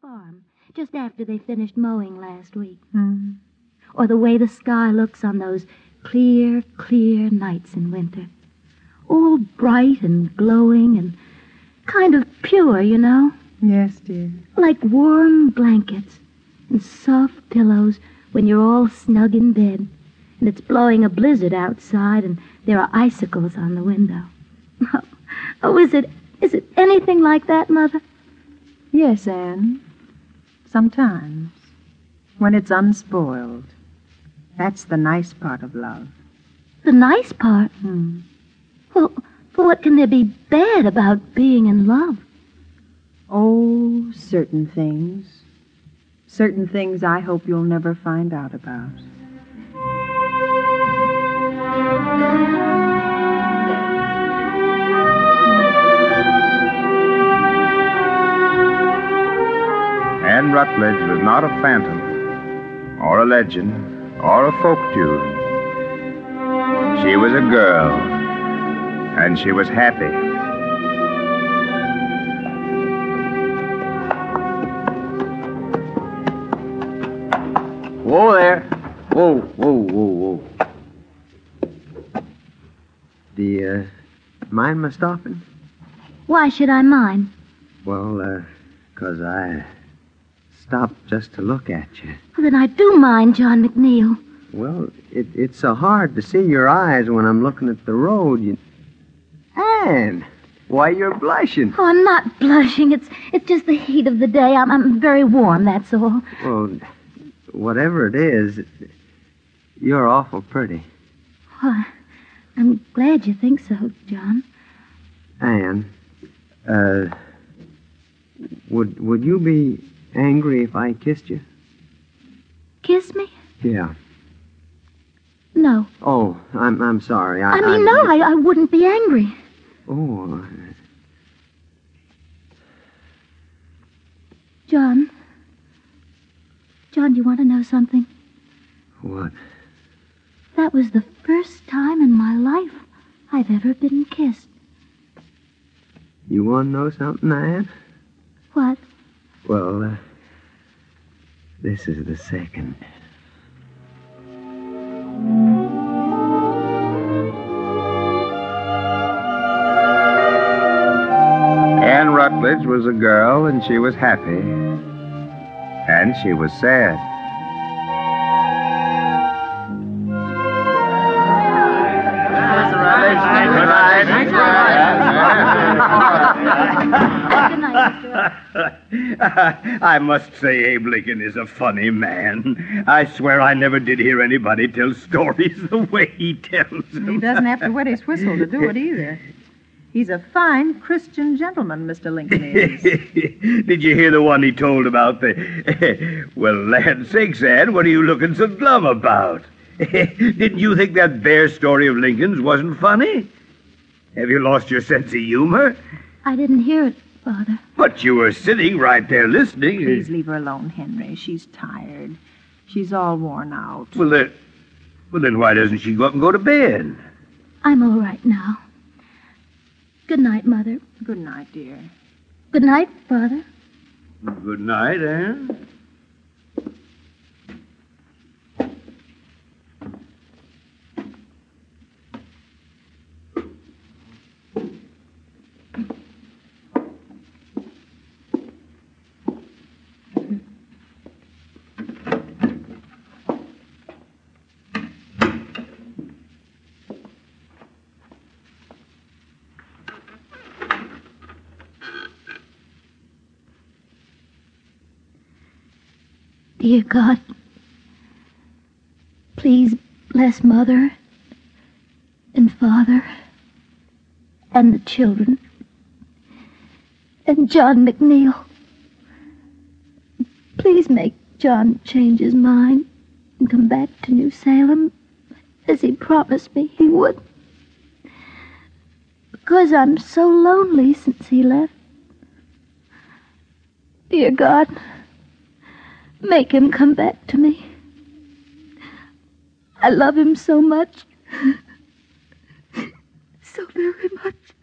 farm just after they finished mowing last week. Hmm. Or the way the sky looks on those clear, clear nights in winter. All bright and glowing and kind of pure, you know? Yes, dear. Like warm blankets and soft pillows when you're all snug in bed and it's blowing a blizzard outside and there are icicles on the window. Oh, oh is it is it anything like that, Mother? Yes, Anne. Sometimes. When it's unspoiled. That's the nice part of love. The nice part. Hmm. Well, well, what can there be bad about being in love? Oh, certain things. Certain things I hope you'll never find out about. Anne Rutledge was not a phantom, or a legend, or a folk tune. She was a girl, and she was happy. Whoa there. Whoa, whoa, whoa, whoa. Do you uh, mind my stopping? Why should I mind? Well, uh, 'cause I stopped just to look at you. Well, then I do mind, John McNeil. Well, it, it's so hard to see your eyes when I'm looking at the road. You... Anne, why you're blushing? Oh, I'm not blushing. It's it's just the heat of the day. I'm I'm very warm. That's all. Well, whatever it is, you're awful pretty. Why, I'm glad you think so, John. Anne, uh, would would you be angry if I kissed you? Kiss me? Yeah. No. Oh, I'm I'm sorry. I, I mean, no, I, I wouldn't be angry. Oh, John. John, do you want to know something? what? That was the first time in my life I've ever been kissed. You want to know something, Anne? What? Well, uh, this is the second. Anne Rutledge was a girl, and she was happy. And she was sad. I must say Abe Lincoln is a funny man. I swear I never did hear anybody tell stories the way he tells them. He doesn't have to wet his whistle to do it either. He's a fine Christian gentleman, Mr. Lincoln is. did you hear the one he told about the... well, land sakes, Anne, what are you looking so glum about? Didn't you think that bear story of Lincoln's wasn't funny? Have you lost your sense of humor? I didn't hear it, Father. But you were sitting right there listening. Please leave her alone, Henry. She's tired. She's all worn out. Well, then, well, then why doesn't she go up and go to bed? I'm all right now. Good night, Mother. Good night, dear. Good night, Father. Good night, Anne. Dear God, please bless Mother and Father and the children and John McNeil. Please make John change his mind and come back to New Salem as he promised me he would. Because I'm so lonely since he left. Dear God, Make him come back to me. I love him so much. So very much.